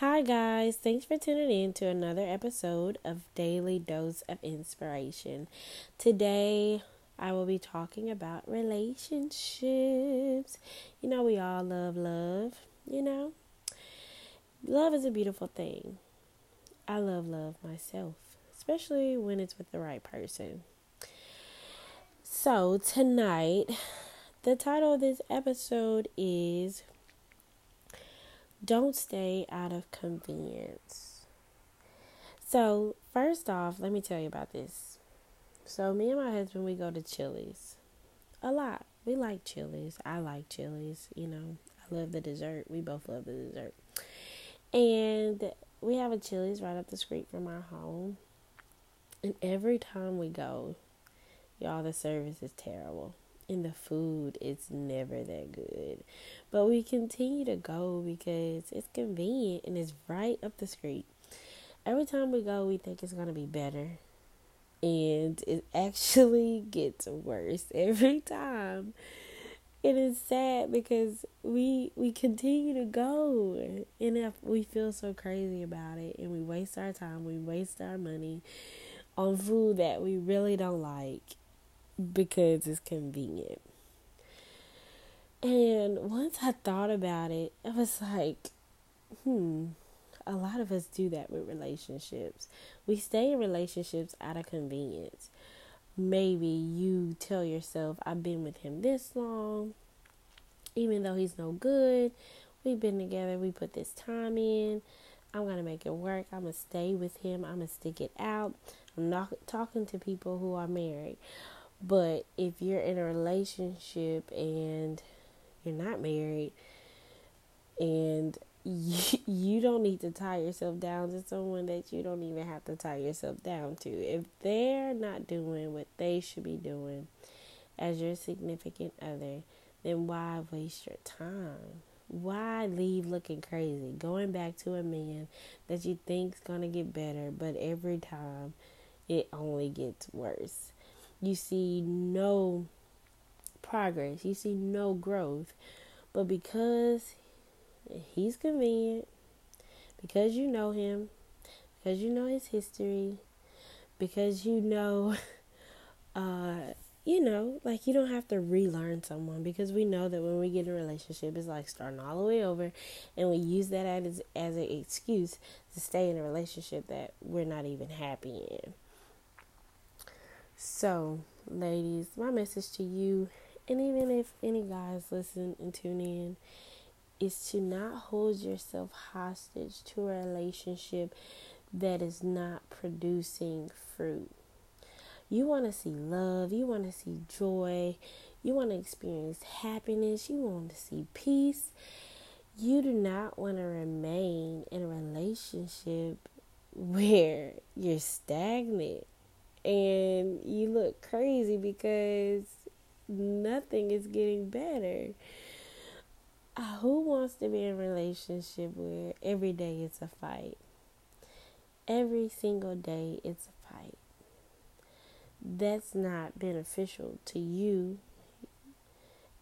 Hi, guys. Thanks for tuning in to another episode of Daily Dose of Inspiration. Today, I will be talking about relationships. You know, we all love love, you know? Love is a beautiful thing. I love love myself, especially when it's with the right person. So, tonight, the title of this episode is don't stay out of convenience. So, first off, let me tell you about this. So, me and my husband, we go to Chili's a lot. We like Chili's. I like Chili's. You know, I love the dessert. We both love the dessert. And we have a Chili's right up the street from our home. And every time we go, y'all, the service is terrible and the food is never that good. But we continue to go because it's convenient and it's right up the street. Every time we go, we think it's going to be better. And it actually gets worse every time. It is sad because we we continue to go and if we feel so crazy about it and we waste our time, we waste our money on food that we really don't like because it's convenient. And once I thought about it, I was like, hmm, a lot of us do that with relationships. We stay in relationships out of convenience. Maybe you tell yourself, I've been with him this long, even though he's no good. We've been together, we put this time in. I'm going to make it work. I'm going to stay with him. I'm going to stick it out. I'm not talking to people who are married. But if you're in a relationship and you're not married and you, you don't need to tie yourself down to someone that you don't even have to tie yourself down to. If they're not doing what they should be doing as your significant other, then why waste your time? Why leave looking crazy? Going back to a man that you think's gonna get better, but every time it only gets worse. You see no progress, you see no growth. But because he's convenient, because you know him, because you know his history, because you know, uh, you know, like you don't have to relearn someone because we know that when we get in a relationship, it's like starting all the way over, and we use that as as an excuse to stay in a relationship that we're not even happy in. So, ladies, my message to you and even if any guys listen and tune in, is to not hold yourself hostage to a relationship that is not producing fruit. You want to see love, you want to see joy, you want to experience happiness, you want to see peace. You do not want to remain in a relationship where you're stagnant and you look crazy because nothing is getting better. Uh, who wants to be in a relationship where every day it's a fight? Every single day it's a fight. That's not beneficial to you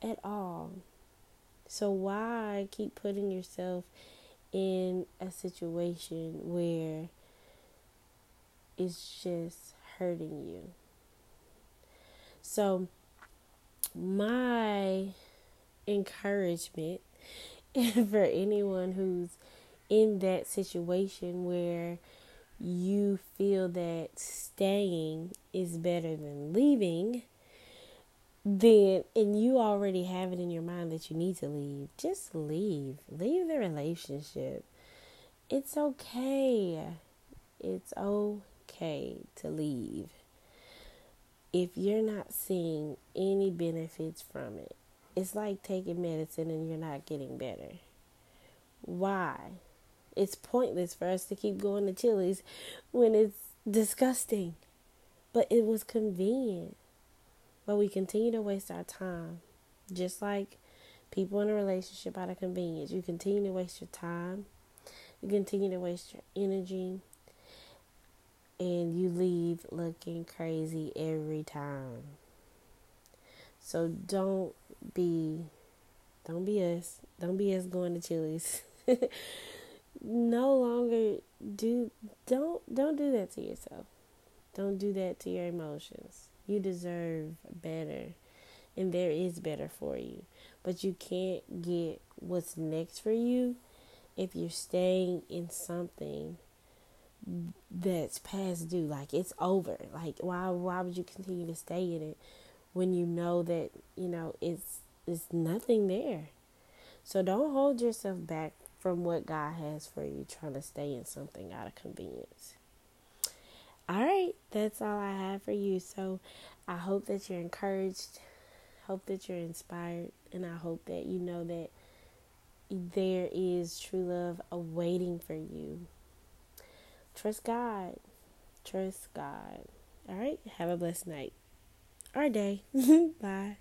at all. So, why keep putting yourself in a situation where it's just hurting you? So, my encouragement for anyone who's in that situation where you feel that staying is better than leaving, then and you already have it in your mind that you need to leave, just leave. Leave the relationship. It's okay. It's okay to leave if you're not seeing any benefits from it, it's like taking medicine and you're not getting better. Why? It's pointless for us to keep going to Chili's when it's disgusting. But it was convenient. But we continue to waste our time. Just like people in a relationship out of convenience. You continue to waste your time. You continue to waste your energy and you leave looking crazy every time. So don't be don't be us. Don't be us going to Chili's. no longer do don't don't do that to yourself. Don't do that to your emotions. You deserve better. And there is better for you. But you can't get what's next for you if you're staying in something that's past due. Like it's over. Like why why would you continue to stay in it when you know that, you know, it's it's nothing there. So don't hold yourself back from what God has for you trying to stay in something out of convenience. All right, that's all I have for you. So I hope that you're encouraged, hope that you're inspired, and I hope that you know that there is true love awaiting for you. Trust God. Trust God. All right, have a blessed night or day. Bye.